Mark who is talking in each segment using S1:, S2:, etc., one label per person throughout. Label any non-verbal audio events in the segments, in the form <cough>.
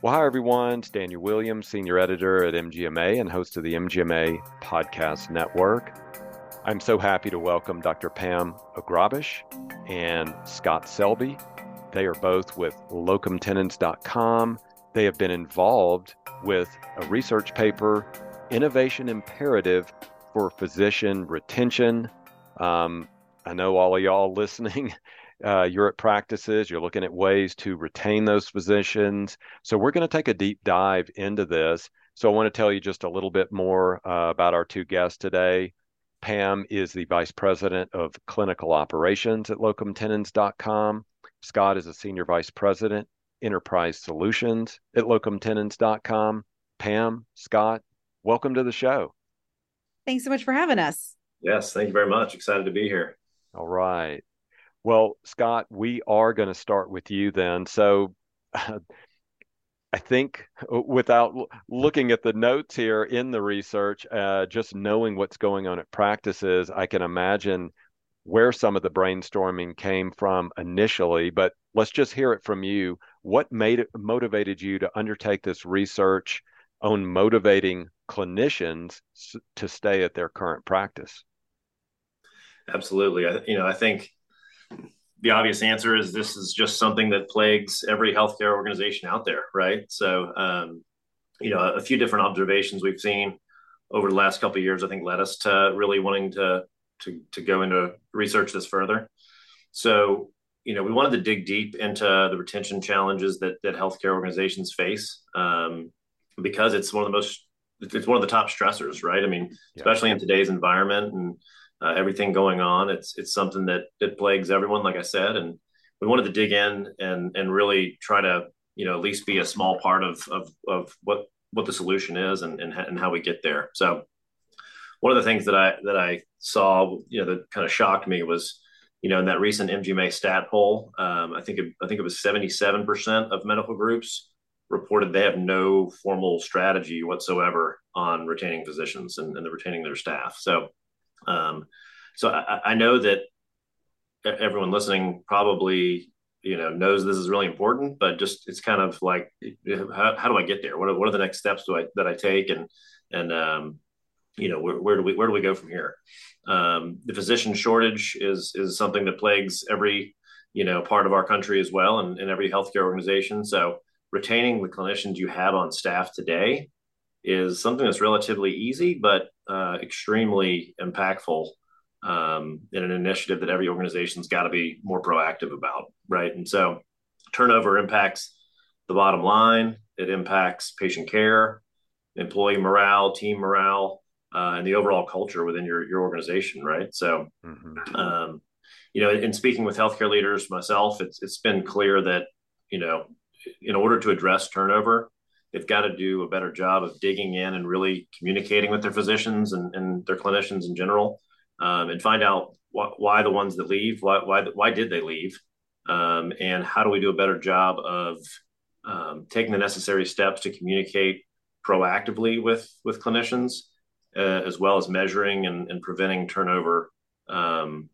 S1: Well, hi, everyone. It's Daniel Williams, Senior Editor at MGMA and host of the MGMA Podcast Network. I'm so happy to welcome Dr. Pam Ograbisz and Scott Selby. They are both with locumtenens.com. They have been involved with a research paper, Innovation Imperative for Physician Retention. Um, I know all of y'all <laughs> listening uh, you're at practices, you're looking at ways to retain those physicians. So we're going to take a deep dive into this. So I want to tell you just a little bit more uh, about our two guests today. Pam is the Vice President of Clinical Operations at locumtenens.com. Scott is a Senior Vice President, Enterprise Solutions at locumtenens.com. Pam, Scott, welcome to the show.
S2: Thanks so much for having us.
S3: Yes, thank you very much. Excited to be here.
S1: All right. Well, Scott, we are going to start with you then. So, uh, <laughs> I think uh, without looking at the notes here in the research, uh, just knowing what's going on at practices, I can imagine where some of the brainstorming came from initially. But let's just hear it from you. What made it motivated you to undertake this research on motivating clinicians to stay at their current practice?
S3: Absolutely. I, you know, I think the obvious answer is this is just something that plagues every healthcare organization out there, right? So, um, you know, a few different observations we've seen over the last couple of years, I think, led us to really wanting to to to go into research this further. So, you know, we wanted to dig deep into the retention challenges that that healthcare organizations face um, because it's one of the most it's one of the top stressors, right? I mean, yeah. especially in today's environment and uh, everything going on. It's it's something that that plagues everyone, like I said, and we wanted to dig in and and really try to you know at least be a small part of of of what what the solution is and and, and how we get there. So one of the things that I that I saw, you know, that kind of shocked me was, you know, in that recent MGMA stat poll, um, I think it, I think it was seventy seven percent of medical groups reported they have no formal strategy whatsoever on retaining physicians and, and retaining their staff. So um, so I, I know that everyone listening probably you know knows this is really important but just it's kind of like how, how do i get there? What are, what are the next steps do i that i take? And and um, you know where, where do we where do we go from here? Um, the physician shortage is is something that plagues every you know part of our country as well and, and every healthcare organization. So retaining the clinicians you have on staff today is something that's relatively easy but uh, extremely impactful um, in an initiative that every organization's got to be more proactive about, right? And so turnover impacts the bottom line, it impacts patient care, employee morale, team morale, uh, and the overall culture within your, your organization, right? So, mm-hmm. um, you know, in speaking with healthcare leaders myself, it's, it's been clear that, you know, in order to address turnover, they've got to do a better job of digging in and really communicating with their physicians and, and their clinicians in general um, and find out wh- why the ones that leave why why, why did they leave um, and how do we do a better job of um, taking the necessary steps to communicate proactively with with clinicians uh, as well as measuring and, and preventing turnover um,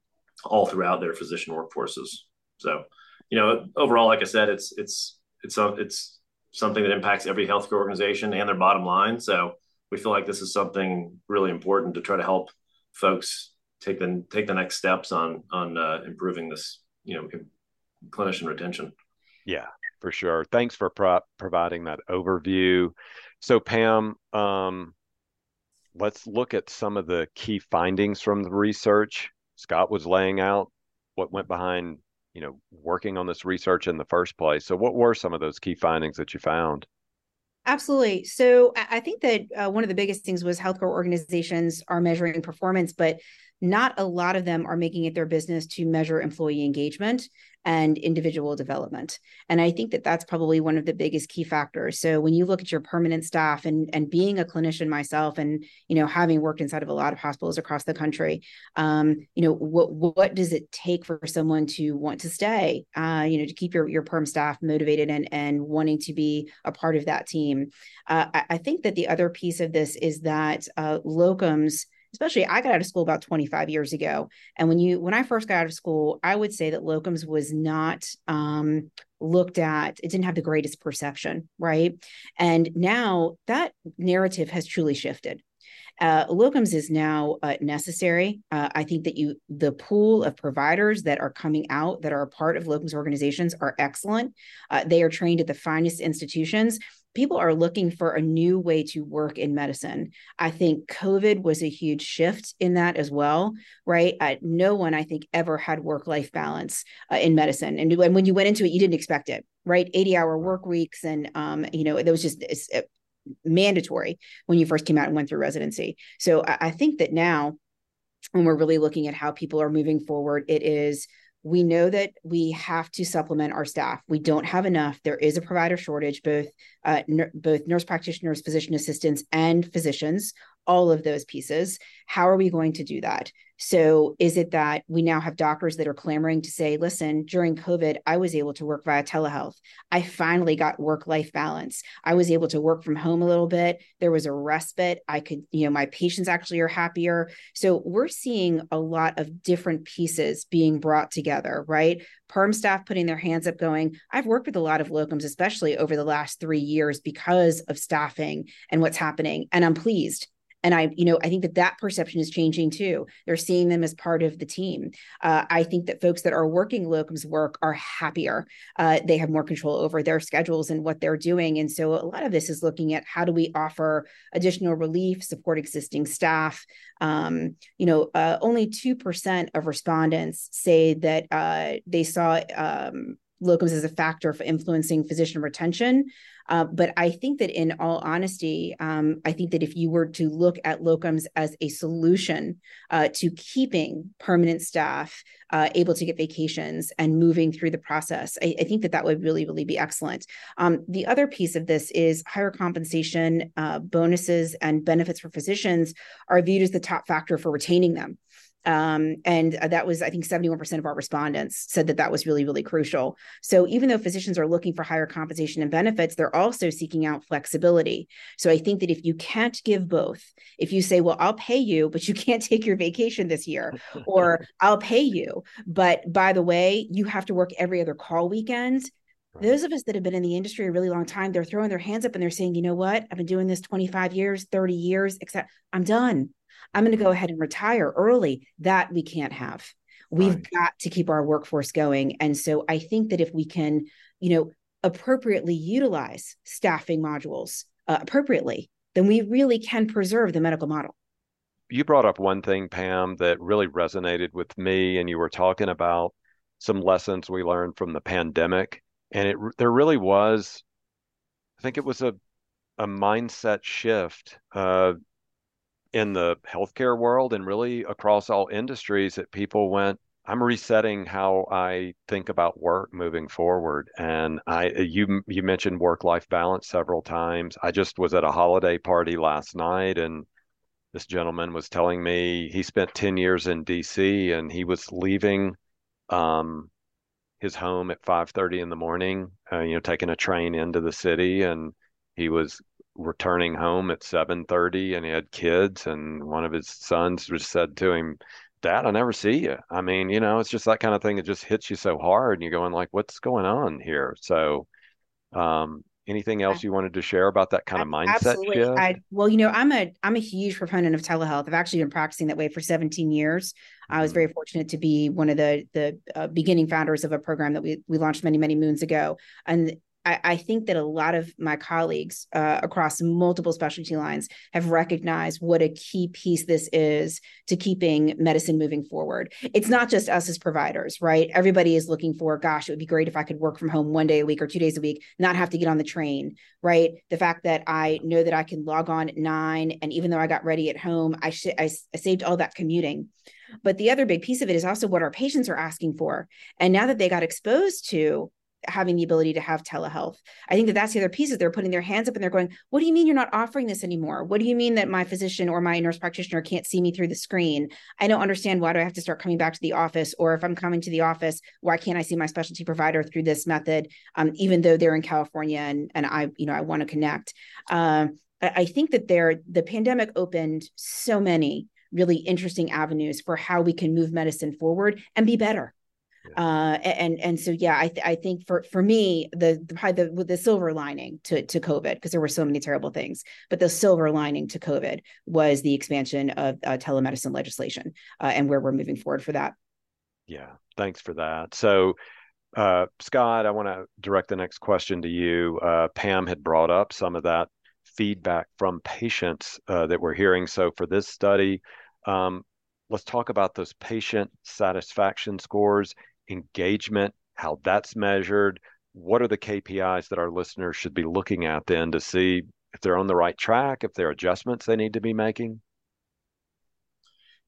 S3: all throughout their physician workforces. So you know overall like i said it's it's it's it's something that impacts every healthcare organization and their bottom line. So we feel like this is something really important to try to help folks take the take the next steps on on uh, improving this, you know, clinician retention.
S1: Yeah, for sure. Thanks for pro- providing that overview. So Pam, um, let's look at some of the key findings from the research. Scott was laying out what went behind you know working on this research in the first place. So what were some of those key findings that you found?
S2: Absolutely. So i think that uh, one of the biggest things was healthcare organizations are measuring performance but not a lot of them are making it their business to measure employee engagement and individual development. And i think that that's probably one of the biggest key factors. So when you look at your permanent staff and and being a clinician myself and you know having worked inside of a lot of hospitals across the country um, you know what what does it take for someone to want to stay uh, you know to keep your your perm staff motivated and and wanting to be a part of that team? Uh, I, I, think that the other piece of this is that uh, locums especially I got out of school about 25 years ago. And when you when I first got out of school, I would say that locums was not um, looked at, it didn't have the greatest perception, right? And now that narrative has truly shifted. Uh, locums is now uh, necessary. Uh, I think that you the pool of providers that are coming out that are a part of locums organizations are excellent. Uh, they are trained at the finest institutions. People are looking for a new way to work in medicine. I think COVID was a huge shift in that as well, right? Uh, no one, I think, ever had work life balance uh, in medicine, and, and when you went into it, you didn't expect it, right? Eighty hour work weeks, and um, you know, there was just mandatory when you first came out and went through residency. So I, I think that now, when we're really looking at how people are moving forward, it is we know that we have to supplement our staff. We don't have enough. There is a provider shortage, both uh, both nurse practitioners, physician assistants, and physicians. All of those pieces. How are we going to do that? So, is it that we now have doctors that are clamoring to say, listen, during COVID, I was able to work via telehealth. I finally got work life balance. I was able to work from home a little bit. There was a respite. I could, you know, my patients actually are happier. So, we're seeing a lot of different pieces being brought together, right? Perm staff putting their hands up, going, I've worked with a lot of locums, especially over the last three years because of staffing and what's happening. And I'm pleased and i you know i think that that perception is changing too. They're seeing them as part of the team. Uh, i think that folks that are working locums work are happier. Uh, they have more control over their schedules and what they're doing. And so a lot of this is looking at how do we offer additional relief support existing staff? Um, you know uh, only 2% of respondents say that uh, they saw um, locums as a factor for influencing physician retention. Uh, but I think that in all honesty, um, I think that if you were to look at locums as a solution uh, to keeping permanent staff uh, able to get vacations and moving through the process, I, I think that that would really, really be excellent. Um, the other piece of this is higher compensation, uh, bonuses, and benefits for physicians are viewed as the top factor for retaining them. Um, and uh, that was, I think, 71% of our respondents said that that was really, really crucial. So even though physicians are looking for higher compensation and benefits, they're also seeking out flexibility. So I think that if you can't give both, if you say, well, I'll pay you, but you <laughs> can't take your vacation this year, or <laughs> I'll pay you, but by the way, you have to work every other call weekend. Those of us that have been in the industry a really long time, they're throwing their hands up and they're saying, you know what? I've been doing this 25 years, 30 years, except I'm done. I'm going to go ahead and retire early. That we can't have. We've right. got to keep our workforce going. And so I think that if we can, you know, appropriately utilize staffing modules uh, appropriately, then we really can preserve the medical model.
S1: You brought up one thing, Pam, that really resonated with me, and you were talking about some lessons we learned from the pandemic, and it there really was, I think it was a a mindset shift. Uh, in the healthcare world and really across all industries that people went i'm resetting how i think about work moving forward. And i you you mentioned work life balance several times. I just was at a holiday party last night and this gentleman was telling me he spent 10 years in dc and he was leaving um, his home at 5:30 in the morning uh, you know taking a train into the city and he was returning home at 7:30 and he had kids and one of his sons just said to him dad I never see you I mean you know it's just that kind of thing that just hits you so hard and you're going like what's going on here so um anything else you wanted to share about that kind of mindset Absolutely. shift?
S2: I, well, you know, I'm a I'm a huge proponent of telehealth. I've actually been practicing that way for 17 years. Mm-hmm. I was mm-hmm. very fortunate to be one of the the uh, beginning founders of a program that we we launched many many moons ago, and I, I think that a lot of my colleagues uh, across multiple specialty lines have recognized what a key piece this is to keeping medicine moving forward. It's not just us as providers, right? Everybody is looking for, gosh, it would be great if I could work from home one day a week or two days a week, not have to get on the train, right? The fact that I know that I can log on at nine, and even though I got ready at home, I, sh- I, I saved all that commuting. But the other big piece of it is also what our patients are asking for. And now that they got exposed to having the ability to have telehealth. I think that that's the other piece is they're putting their hands up and they're going, what do you mean you're not offering this anymore? What do you mean that my physician or my nurse practitioner can't see me through the screen? I don't understand why do I have to start coming back to the office? Or if I'm coming to the office, why can't I see my specialty provider through this method? Um, even though they're in California and, and I, you know, I want to connect. Um, I think that there, the pandemic opened so many really interesting avenues for how we can move medicine forward and be better. Uh, and and so yeah, I th- I think for for me the the the, the silver lining to to COVID because there were so many terrible things, but the silver lining to COVID was the expansion of uh, telemedicine legislation uh, and where we're moving forward for that.
S1: Yeah, thanks for that. So. Uh, Scott, I want to direct the next question to you. Uh, Pam had brought up some of that feedback from patients uh, that we're hearing. So for this study, um, let's talk about those patient satisfaction scores engagement, how that's measured. What are the KPIs that our listeners should be looking at then to see if they're on the right track, if there are adjustments they need to be making?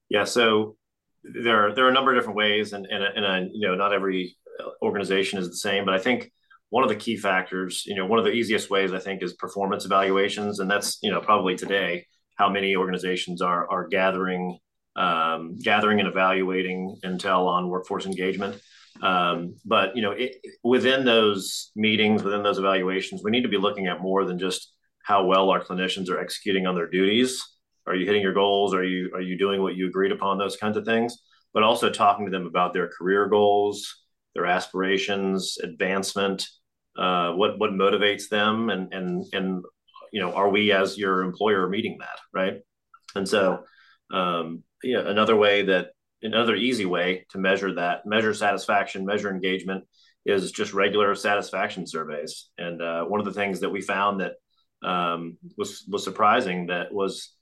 S3: Yeah, so there are there are a number of different ways, and and and uh, you know not every uh, organization is the same, but I think one of the key factors, you know, one of the easiest ways I think is performance evaluations, and that's you know probably today how many organizations are are gathering um, gathering and evaluating intel on workforce engagement. Um, but you know, it, within those meetings, within those evaluations, we need to be looking at more than just how well our clinicians are executing on their duties. Are you hitting your goals? Are you are you doing what you agreed upon? Those kinds of things. But also talking to them about their career goals, their aspirations, advancement, uh, what what motivates them, and and and you know, are we as your employer meeting that right? And so um, know, another way that another easy way to measure that, measure satisfaction, measure engagement is just regular satisfaction surveys. And uh, one of the things that we found that um, was was surprising that was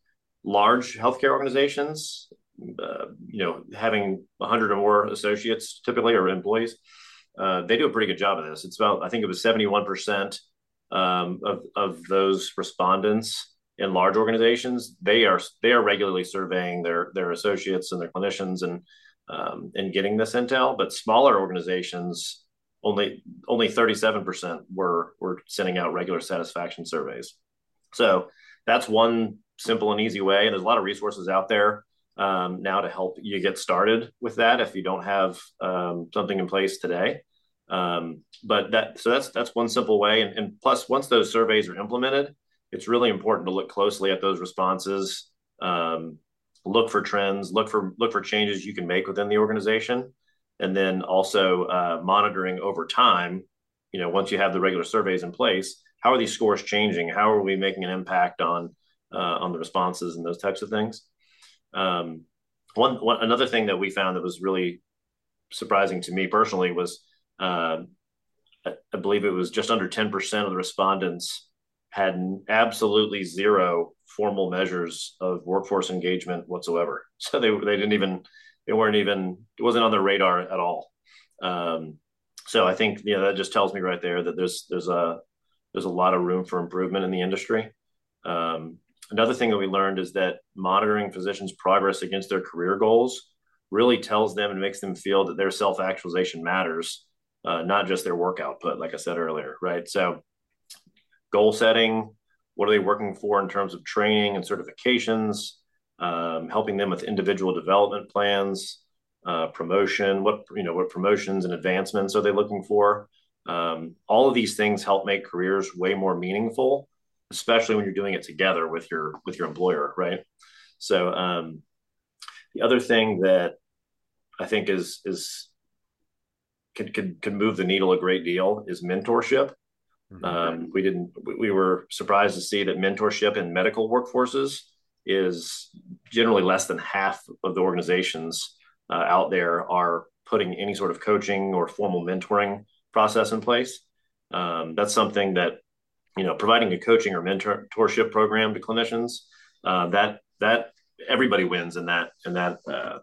S3: large healthcare organizations, uh, you know, having 100 or more associates typically or employees, uh, they do a pretty good job of this. It's about I think it was 71 percent um, of of those respondents in large organizations, they are they are regularly surveying their their associates and their clinicians and um, and getting this intel. But smaller organizations, only only thirty seven percent were were sending out regular satisfaction surveys. So that's one simple and easy way. And there's a lot of resources out there um, now to help you get started with that if you don't have um, something in place today. Um, but that so that's that's one simple way. And, and plus, once those surveys are implemented, it's really important to look closely at those responses um, look for trends look for look for changes you can make within the organization and then also uh, monitoring over time you know once you have the regular surveys in place how are these scores changing? How are we making an impact on uh, on the responses and those types of things? Um, one, one another thing that we found that was really surprising to me personally was uh, I, I believe it was just under 10% of the respondents had absolutely zero formal measures of workforce engagement whatsoever. <laughs> So they they didn't even they weren't even it wasn't on their radar at all. Um, so I think you know that just tells me right there that there's there's a there's a lot of room for improvement in the industry. Um, another thing that we learned is that monitoring physicians' progress against their career goals really tells them and makes them feel that their self actualization matters, uh, not just their work output, like I said earlier, right? So goal setting? What are they working for in terms of training and certifications? Um, helping them with individual development plans uh, promotion what you know what promotions and advancements are they looking for? Um, all of these things help make careers way more meaningful especially when you're doing it together with your with your employer right? So um, the other thing that i think is is could, could, could move the needle a great deal is mentorship Mm-hmm. Um, we didn't. We were surprised to see that mentorship in medical workforces is generally less than half of the organizations uh, out there are putting any sort of coaching or formal mentoring process in place. Um, that's something that you know, providing a coaching or mentorship program to clinicians uh, that that everybody wins in that in that uh,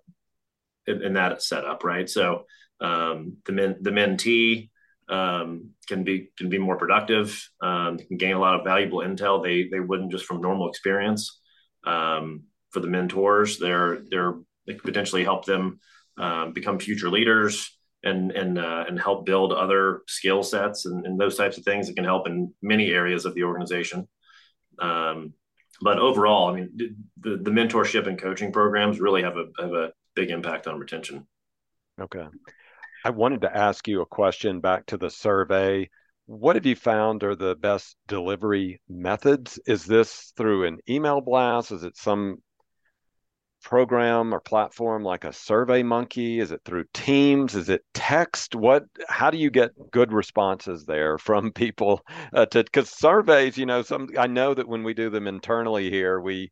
S3: in, in that setup, right? So um, the men the mentee um, can be can be more productive. Um, can gain a lot of valuable intel they they wouldn't just from normal experience. Um, for the mentors, they're they're they could potentially help them um, become future leaders and and uh, and help build other skill sets and, and, those types of things that can help in many areas of the organization. Um, but overall, I mean, the, the mentorship and coaching programs really have a have a big impact on retention.
S1: Okay. I wanted to ask you a question back to the survey. What have you found are the best delivery methods? Is this through an email blast? Is it some program or platform like a survey monkey is it through teams is it text what how do you get good responses there from people uh, to because surveys you know some i know that when we do them internally here we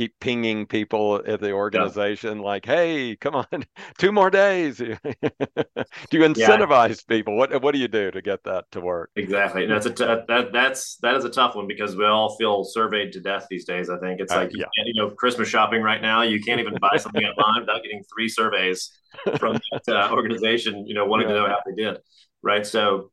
S1: keep pinging people at the organization yeah. like hey come on <laughs> two more days <laughs> do you incentivize yeah. people what what do you do to get that to work
S3: exactly and that's a t- that that's that is a tough one because we all feel surveyed to death these days i think it's uh, like yeah. you, you, know christmas shopping right now you can't even buy something online without getting three surveys from <laughs> that uh, organization you know wanting to know how they did right so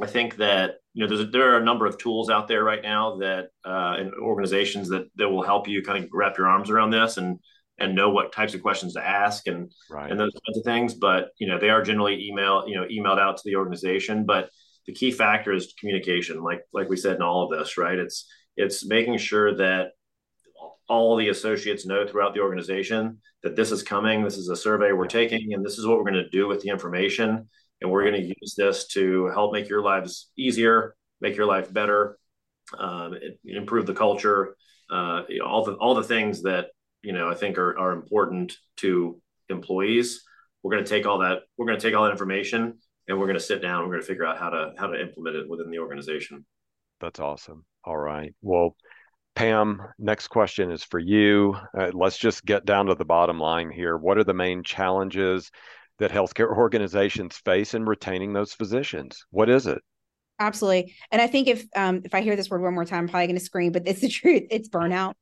S3: I think that you know there's a, there are a number of tools out there right now that uh, and organizations that that will help you kind of wrap your arms around this and and know what types of questions to ask and right. and those kinds of things. But you know they are generally email you know emailed out to the organization. But the key factor is communication, like like we said in all of this, right? It's it's making sure that all the associates know throughout the organization that this is coming, this is a survey we're taking, and this is what we're going to do with the information and we're going to use this to help make your lives easier, make your life better, um, improve the culture, uh, you know, all the all the things that you know I think are are important to employees. We're going to take all that. We're going to take all that information and we're going to sit down. We're going to figure out how to how to implement it within the organization.
S1: That's awesome. All right. Well, Pam, next question is for you. Uh, let's just get down to the bottom line here. What are the main challenges that healthcare <laughs> organizations face in retaining those physicians. What is it?
S2: Absolutely. And I think if um, if I hear this word one more time, I'm probably going to scream, but it's the truth. It's burnout,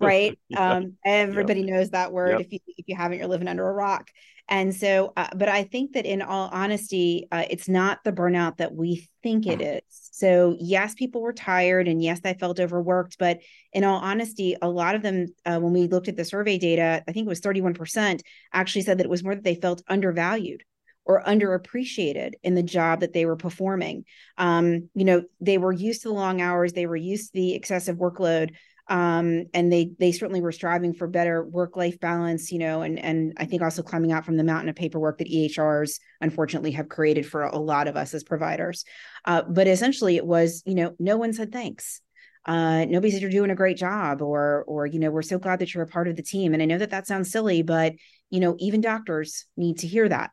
S2: right? <laughs> um, everybody yep. knows that word. Yep. If you if you haven't, you're living under a rock. And so, uh, but I think that in all honesty, uh, it's not the burnout that we think it mm. So, yes, people were tired and yes, I felt overworked. But in all honesty, a lot of them, uh, when we looked at the survey data, I think it was 31% actually said that it was more that they felt undervalued or underappreciated in the job that they were performing. Um, you know, they were used to the long hours, they were used to the excessive workload, um, and they they certainly were striving for better work life balance you know and and i think also climbing out from the mountain of paperwork that ehrs unfortunately have created for a lot of us as providers. Uh, but essentially it was you know no one said thanks. Uh, nobody said you're doing a great job or or you know we're so glad that you're a part of the team. And i know that that sounds silly but you know even doctors need to hear that.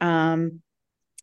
S2: Um,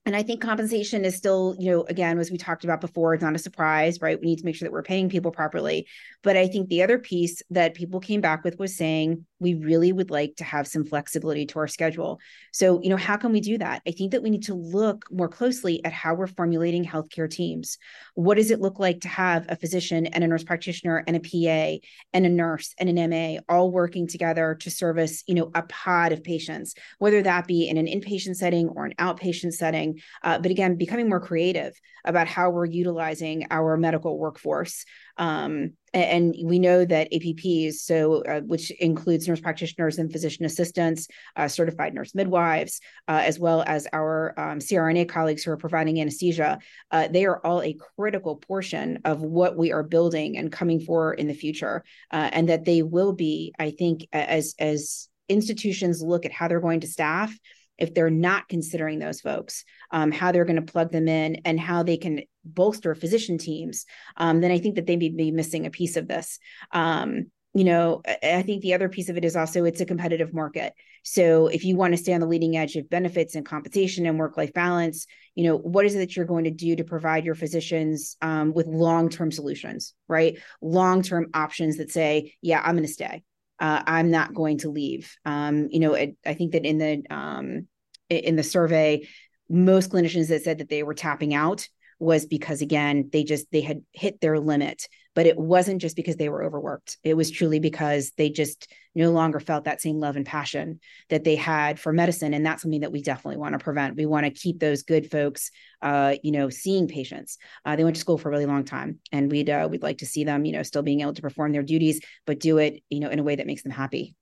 S2: and I think compensation is still, you know, again, as we talked about before, it's not a surprise, right? We need to make sure that we're paying people properly. But I think the other piece that people came back with was saying, we really would like to have some flexibility to our schedule. So, you know, how can we do that? I think that we need to look more closely at how we're formulating healthcare teams. What does it look like to have a physician and a nurse practitioner and a PA and a nurse and an MA all working together to service, you know, a pod of patients, whether that be in an inpatient setting or an outpatient setting. Uh, but again, becoming more creative about how we're utilizing our medical workforce. Um, and we know that APPs, so uh, which includes nurse practitioners and physician assistants, uh, certified nurse midwives, uh, as well as our um, CRNA colleagues who are providing anesthesia, uh, they are all a critical portion of what we are building and coming for in the future, uh, and that they will be, I think, as as institutions look at how they're going to staff if they're not considering those folks, um, how they're going to plug them in and how they can bolster physician teams, um, then I think that they may be missing a piece of this. Um, you know, I think the other piece of it is also it's a competitive market. So if you want to stay on the leading edge of benefits and compensation and work life balance, you know, what is it that you're going to do to provide your physicians um, with long term solutions, right? Long term options that say, yeah, I'm going to stay uh, I'm not going to leave. Um, you know, it, I think that in the um, in the survey, most clinicians that said that they were tapping out was because again they just they had hit their limit but it wasn't just because they were overworked it was truly because they just no longer felt that same love and passion that they had for medicine and that's something that we definitely want to prevent we want to keep those good folks uh, you know seeing patients uh, they went to school for a really long time and we'd uh, we'd like to see them you know still being able to perform their duties but do it you know in a way that makes them happy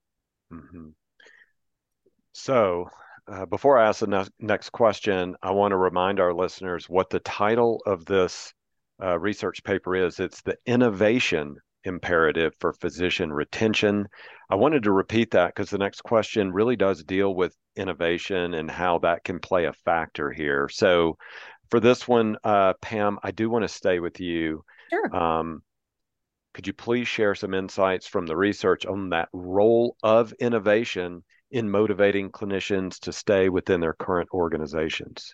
S2: mm-hmm.
S1: so uh, before I ask the ne- next question, I want to remind our listeners what the title of this uh, research paper is. It's the innovation imperative for physician retention. I wanted to repeat that because the next question really does deal with innovation and how that can play a factor here. So, for this one, uh, Pam, I do want to stay with you.
S2: Sure. Um,
S1: Could you please share some insights from the research on that role of innovation in motivating clinicians to stay within their current organizations?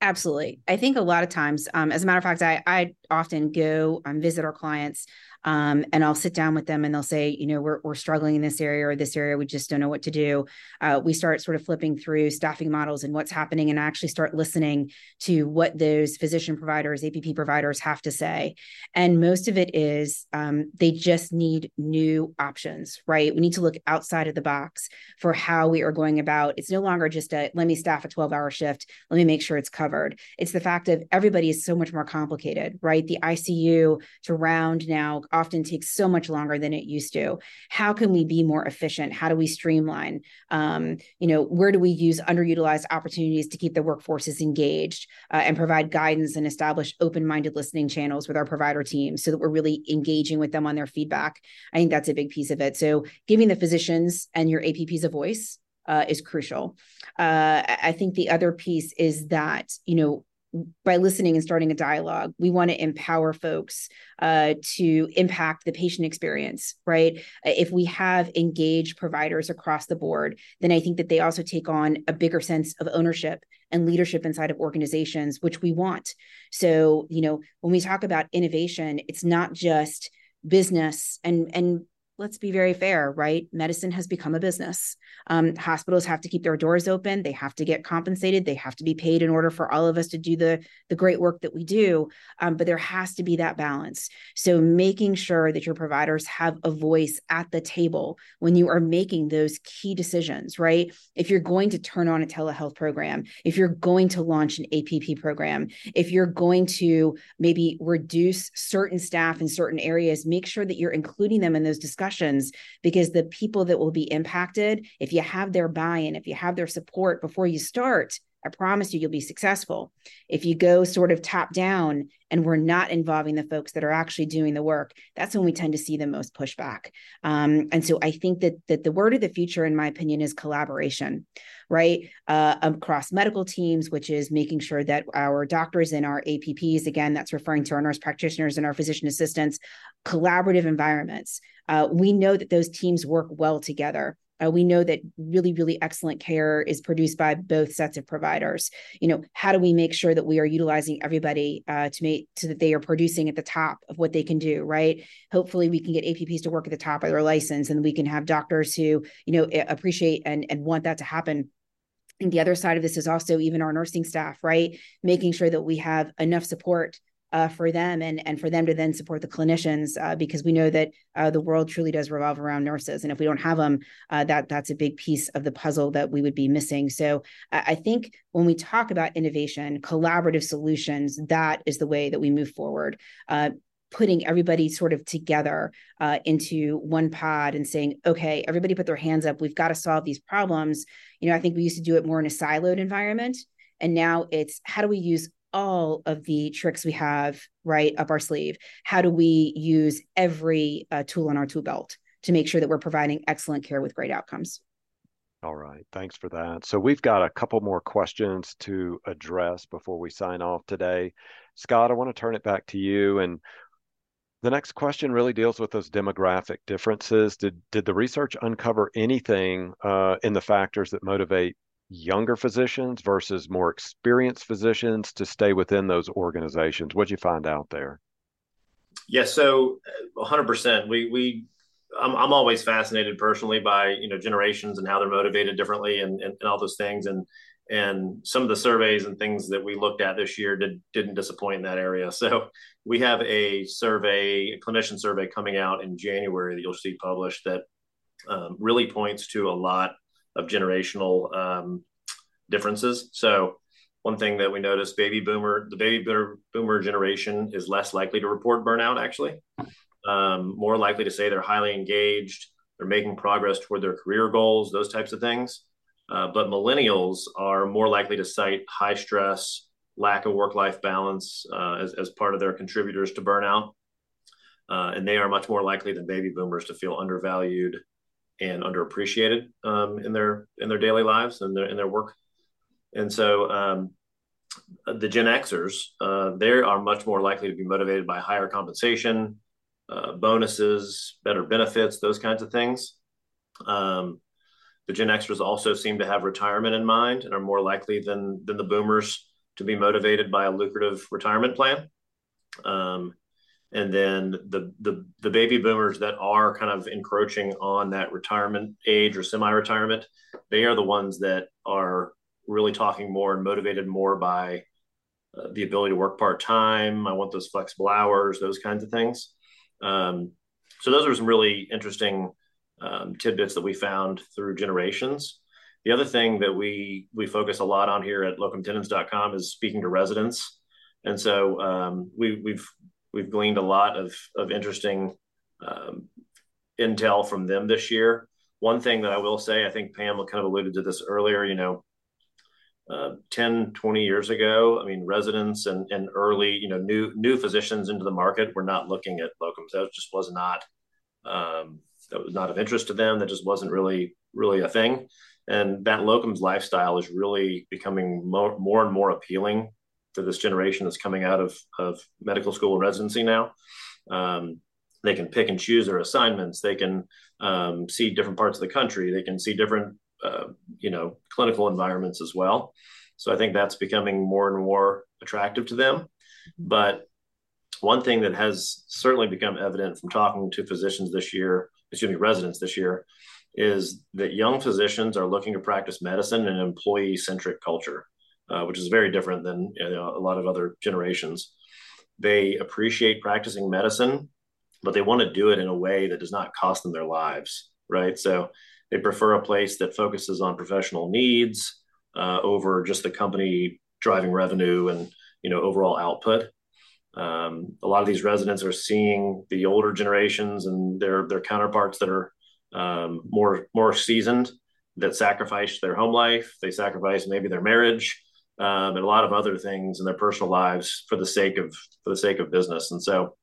S2: Absolutely. I think a lot of times, um, as a matter of fact, I, I often go and visit our clients um, and I'll sit down with them and they'll say, you know, we're, we're struggling in this area or this area. We just don't know what to do. Uh, we start sort of flipping through staffing models and what's happening and I actually start listening to what those physician providers, APP providers have to say. And most of it is um, they just need new options, right? We need to look outside of the box for how we are going about. It's no longer just a let me staff a 12 hour shift, let me make sure it's covered. It's the fact of everybody is so much more complicated, right? The ICU to round now often takes so much longer than it used to. How can we be more efficient? How do we streamline? Um, you know, where do we use underutilized opportunities to keep the workforces engaged uh, and provide guidance and establish open-minded listening channels with our provider teams so that we're really engaging with them on their feedback? I think that's a big piece of it. So giving the physicians and your APPs a voice uh, is crucial. Uh, I think the other piece is that you know by listening and starting a dialogue we want to empower folks uh, to impact the patient experience right? If we have engaged providers across the board then i think that they also take on a bigger sense of ownership and leadership inside of organizations which we want. So you know when we talk about innovation it's not just business and and let's be very fair, right? Medicine has become a business. Um, hospitals have to keep their doors open. They have to get compensated. They have to be paid in order for all of us to do the, the great work that we do. Um, but there has to be that balance. So making sure that your providers have a voice at the table when you are making those key decisions, right? If you're going to turn on a telehealth program, if you're going to launch an APP program, if you're going to maybe reduce certain staff in certain areas, make sure that you're including them in those discussions because the people that will be impacted, if you have their buy in, if you have their support before you start, I promise you, you'll be successful. If you go sort of top down and we're not involving the folks that are actually doing the work, that's when we tend to see the most pushback. Um, and so I think that that the word of the future, in my opinion, is collaboration, right? Uh, across medical teams, which is making sure that our doctors and our APPs, again, that's referring to our nurse practitioners and our physician assistants, collaborative environments. Uh, we know that those teams work well together. Uh, we know that really, really excellent care is produced by both sets of providers. You know, how do we make sure that we are utilizing everybody uh, to make so that they are producing at the top of what they can do? Right. Hopefully, we can get APPs to work at the top of their license, and we can have doctors who you know appreciate and and want that to happen. And the other side of this is also even our nursing staff, right? Making sure that we have enough support uh, for them and and for them to then support the clinicians uh, because we know that uh, the world truly does revolve around nurses. And if we don't have them uh, that that's a big piece of the puzzle that we would be missing. So I think when we talk about innovation collaborative solutions that is the way that we move forward. Uh, putting everybody sort of together uh, into one pod and saying, okay, everybody put their hands up. We've got to solve these problems. You know, I think we used to do it more in a siloed environment. And now it's how do we use all of the tricks we have right up our sleeve how do we use every uh, tool in our tool belt to make sure that we're providing excellent care with great outcomes
S1: all right thanks for that so we've got a couple more questions to address before we sign off today scott i want to turn it back to you and the next question really deals with those demographic differences. Did did the research uncover anything uh, in the factors that motivate younger physicians versus more experienced physicians to stay within those organizations? What'd you find out there?
S3: Yeah, so 100%. Uh, we we I'm I'm always fascinated personally by you know generations and how they're motivated differently and, and, and all those things and and some of the surveys and things that we looked at this year did didn't disappoint in that area. So we have a survey, a clinician survey coming out in January that you'll see published that um, really points to a lot of generational um, differences. So one thing that we noticed, baby boomer, the baby boomer, generation is less likely to report burnout. Actually, um, more likely to say they're highly engaged, they're making progress toward their career goals, those types of things. Uh, but millennials are more likely to cite high stress, lack of work life balance uh, as, as part of their contributors to burnout. Uh, and they are much more likely than baby boomers to feel undervalued and underappreciated um, in their in their daily lives and their in their work. And so um, the Gen Xers, uh, they are much more likely to be motivated by higher compensation, uh, bonuses, better benefits, those kinds of things. Um, the Gen Xers also seem to have retirement in mind and are more likely than than the Boomers to be motivated by a lucrative retirement plan. Um, and then the, the the baby boomers that are kind of encroaching on that retirement age or semi-retirement, they are the ones that are really talking more and motivated more by uh, the ability to work part time. I want those flexible hours, those kinds of things. Um, so those are some really interesting um, tidbits that we found through generations. The other thing that we we focus a lot on here at locumtenens.com is speaking to residents, and so um, we, we've we've gleaned a lot of of interesting um, intel from them this year. One thing that I will say, I think Pam kind of alluded to this earlier. You know, uh, 10, 20 years ago, I mean, residents and, and early, you know, new new physicians into the market were not looking at locums. That just was not um, that was not of interest to them. That just wasn't really really a thing. And that locums lifestyle is really becoming more, more and more appealing to this generation that's coming out of, of medical school residency now. Um, they can pick and choose their assignments. They can um, see different parts of the country. They can see different, uh, you know, clinical environments as well. So I think that's becoming more and more attractive to them. But one thing that has certainly become evident from talking to physicians this year, excuse me, residents this year, is that young physicians are looking to practice medicine in an employee centric culture uh, which is very different than you know, a lot of other generations. They appreciate practicing medicine, but they want to do it in a way that does not cost them their lives, right? So they prefer a place that focuses on professional needs uh, over just the company driving revenue and you know overall output. Um, a lot of these residents are seeing the older generations and their their counterparts that are um, more more seasoned that sacrifice their home life, they sacrifice maybe their marriage, um, and a lot of other things in their personal lives for the sake of for the sake of business. And so,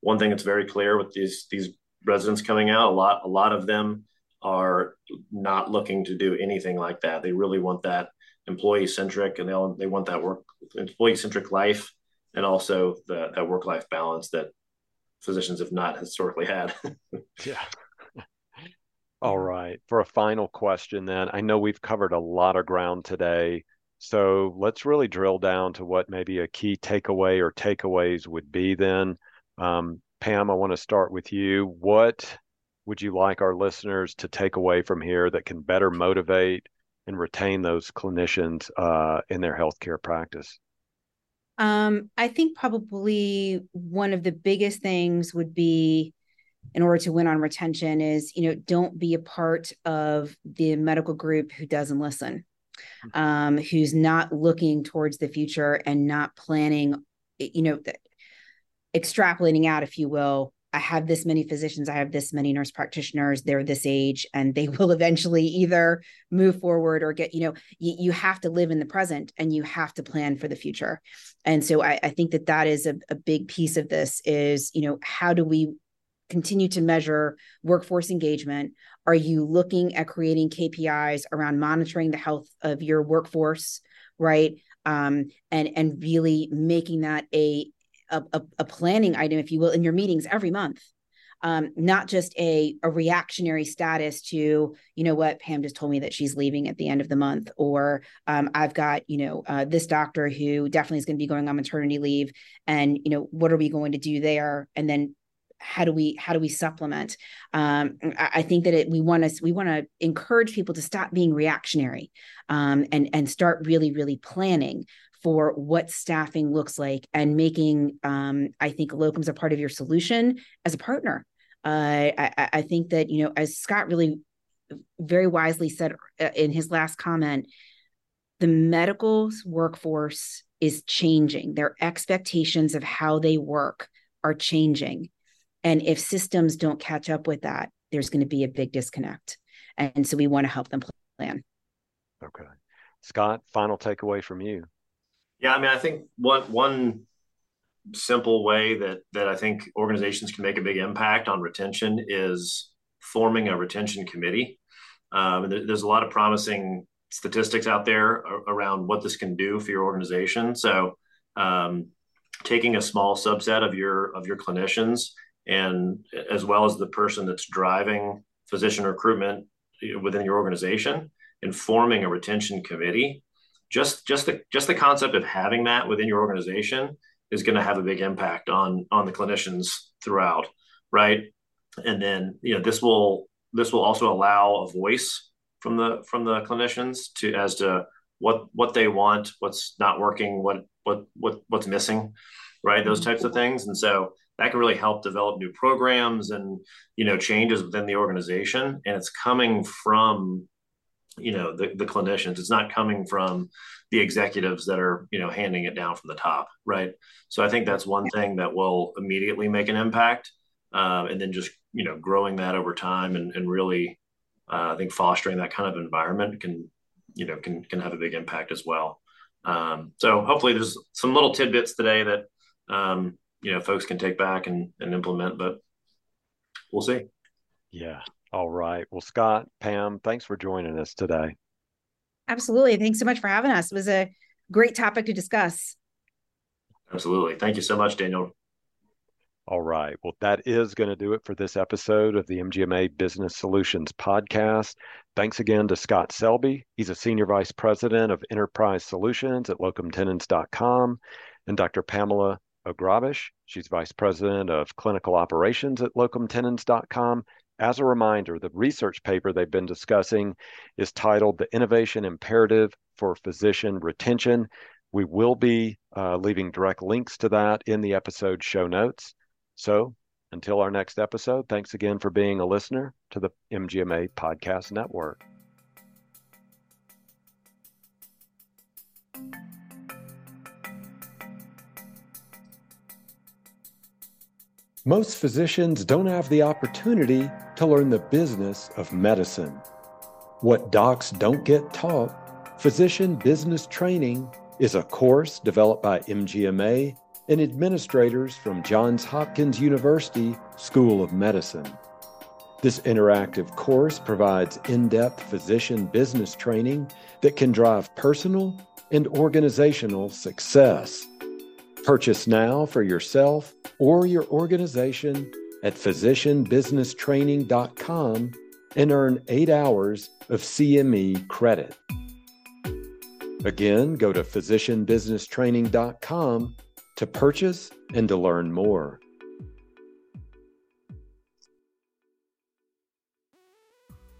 S3: one thing that's very clear with these these residents coming out, a lot a lot of them are not looking to do anything like that. They really want that employee centric, and they they want that work employee centric life, and also the, that work life balance that physicians have not historically had. <laughs>
S1: yeah. All right. For a final question, then, I know we've covered a lot of ground today. So let's really drill down to what maybe a key takeaway or takeaways would be then. Um, Pam, I want to start with you. What would you like our listeners to take away from here that can better motivate and retain those clinicians uh, in their healthcare practice?
S2: Um, I think probably one of the biggest things would be in order to win on retention is, you know, don't be a part of the medical group who doesn't listen um, who's not looking towards the future and not planning, you know, extrapolating out, if you will. I have this many physicians, I have this many nurse practitioners, they're this age, and they <laughs> will eventually either move forward or get, you know, you, you have to live in the present and you have to plan for the future. And so I, I think that that is a, a big piece of this is, you know, how do we continue to measure workforce engagement? Are you looking at creating KPIs around monitoring the health of your workforce, right? Um, and and really making that a, a a planning item, if you will, in your meetings every month. Um, not just a, a reactionary status to, you know what, Pam just told me that she's leaving at the end of the month, or um, I've got, you know, uh, this doctor who definitely is going to be going on maternity leave, and you know, what are we going to do there? And then how do we how do we supplement um, I, I, think that it, we want to we want to encourage people to stop being reactionary um, and and start really really planning for what staffing looks like and making um, i think locums a part of your solution as a partner uh, I, I think that you know as scott really very wisely said uh, in his last comment the medical workforce is changing their expectations of how they work are changing and if systems don't catch up with that, there's going to be a big disconnect. And so we want to help them plan.
S1: Okay. Scott, final takeaway from you.
S3: Yeah, I mean, I think one one simple way that that I think organizations can make a big impact on retention is forming a retention committee. Um, there's a lot of promising statistics out there around what this can do for your organization. So, um, taking a small subset of your of your clinicians and as well as the person that's driving physician recruitment within your organization and forming a retention committee just just the just the concept of having that within your organization is going to have a big impact on on the clinicians throughout right? And then you know this will this will also allow a voice from the from the clinicians to as to what what they want what's not working what what what what's missing right? Those mm-hmm. types of things. And so that can really help develop new programs and you know changes within the organization. And it's coming from you know the, the clinicians. It's not coming from the executives that are you know handing it down from the top right? So i think that's one thing that will immediately make an impact um, and then just you know growing that over time and, and really uh, i think fostering that kind of environment can you know can can have a big impact as well. Um, so hopefully there's some little tidbits today that um, you know folks can take back and, and implement but we'll see.
S1: Yeah all right. Well, Scott, Pam, thanks for joining us today.
S2: Absolutely. Thanks so much for having us. It was a great topic to discuss.
S3: Absolutely. Thank you so much, Daniel.
S1: All right. Well, that is going to do it for this episode of the MGMA Business Solutions podcast. Thanks again to Scott Selby. He's a Senior Vice President of Enterprise Solutions at locumtenens.com, and Dr. Pamela Ograbisz. She's Vice President of Clinical Operations at locumtenens.com as a reminder, the research paper they've been discussing is titled The Innovation Imperative for Physician Retention. We will be uh, leaving direct links to that in the episode show notes. So until our next episode, thanks again for being a listener to the MGMA Podcast Network. Most physicians don't have the opportunity to learn the business of medicine. What docs don't get taught, physician business training is a course developed by MGMA and administrators from Johns Hopkins University School of Medicine. This interactive course provides in depth physician business training that can drive personal and organizational success. Purchase now for yourself or your organization at physicianbusinesstraining.com and earn eight hours of CME credit. Again, go to physicianbusinesstraining.com to purchase and to learn more.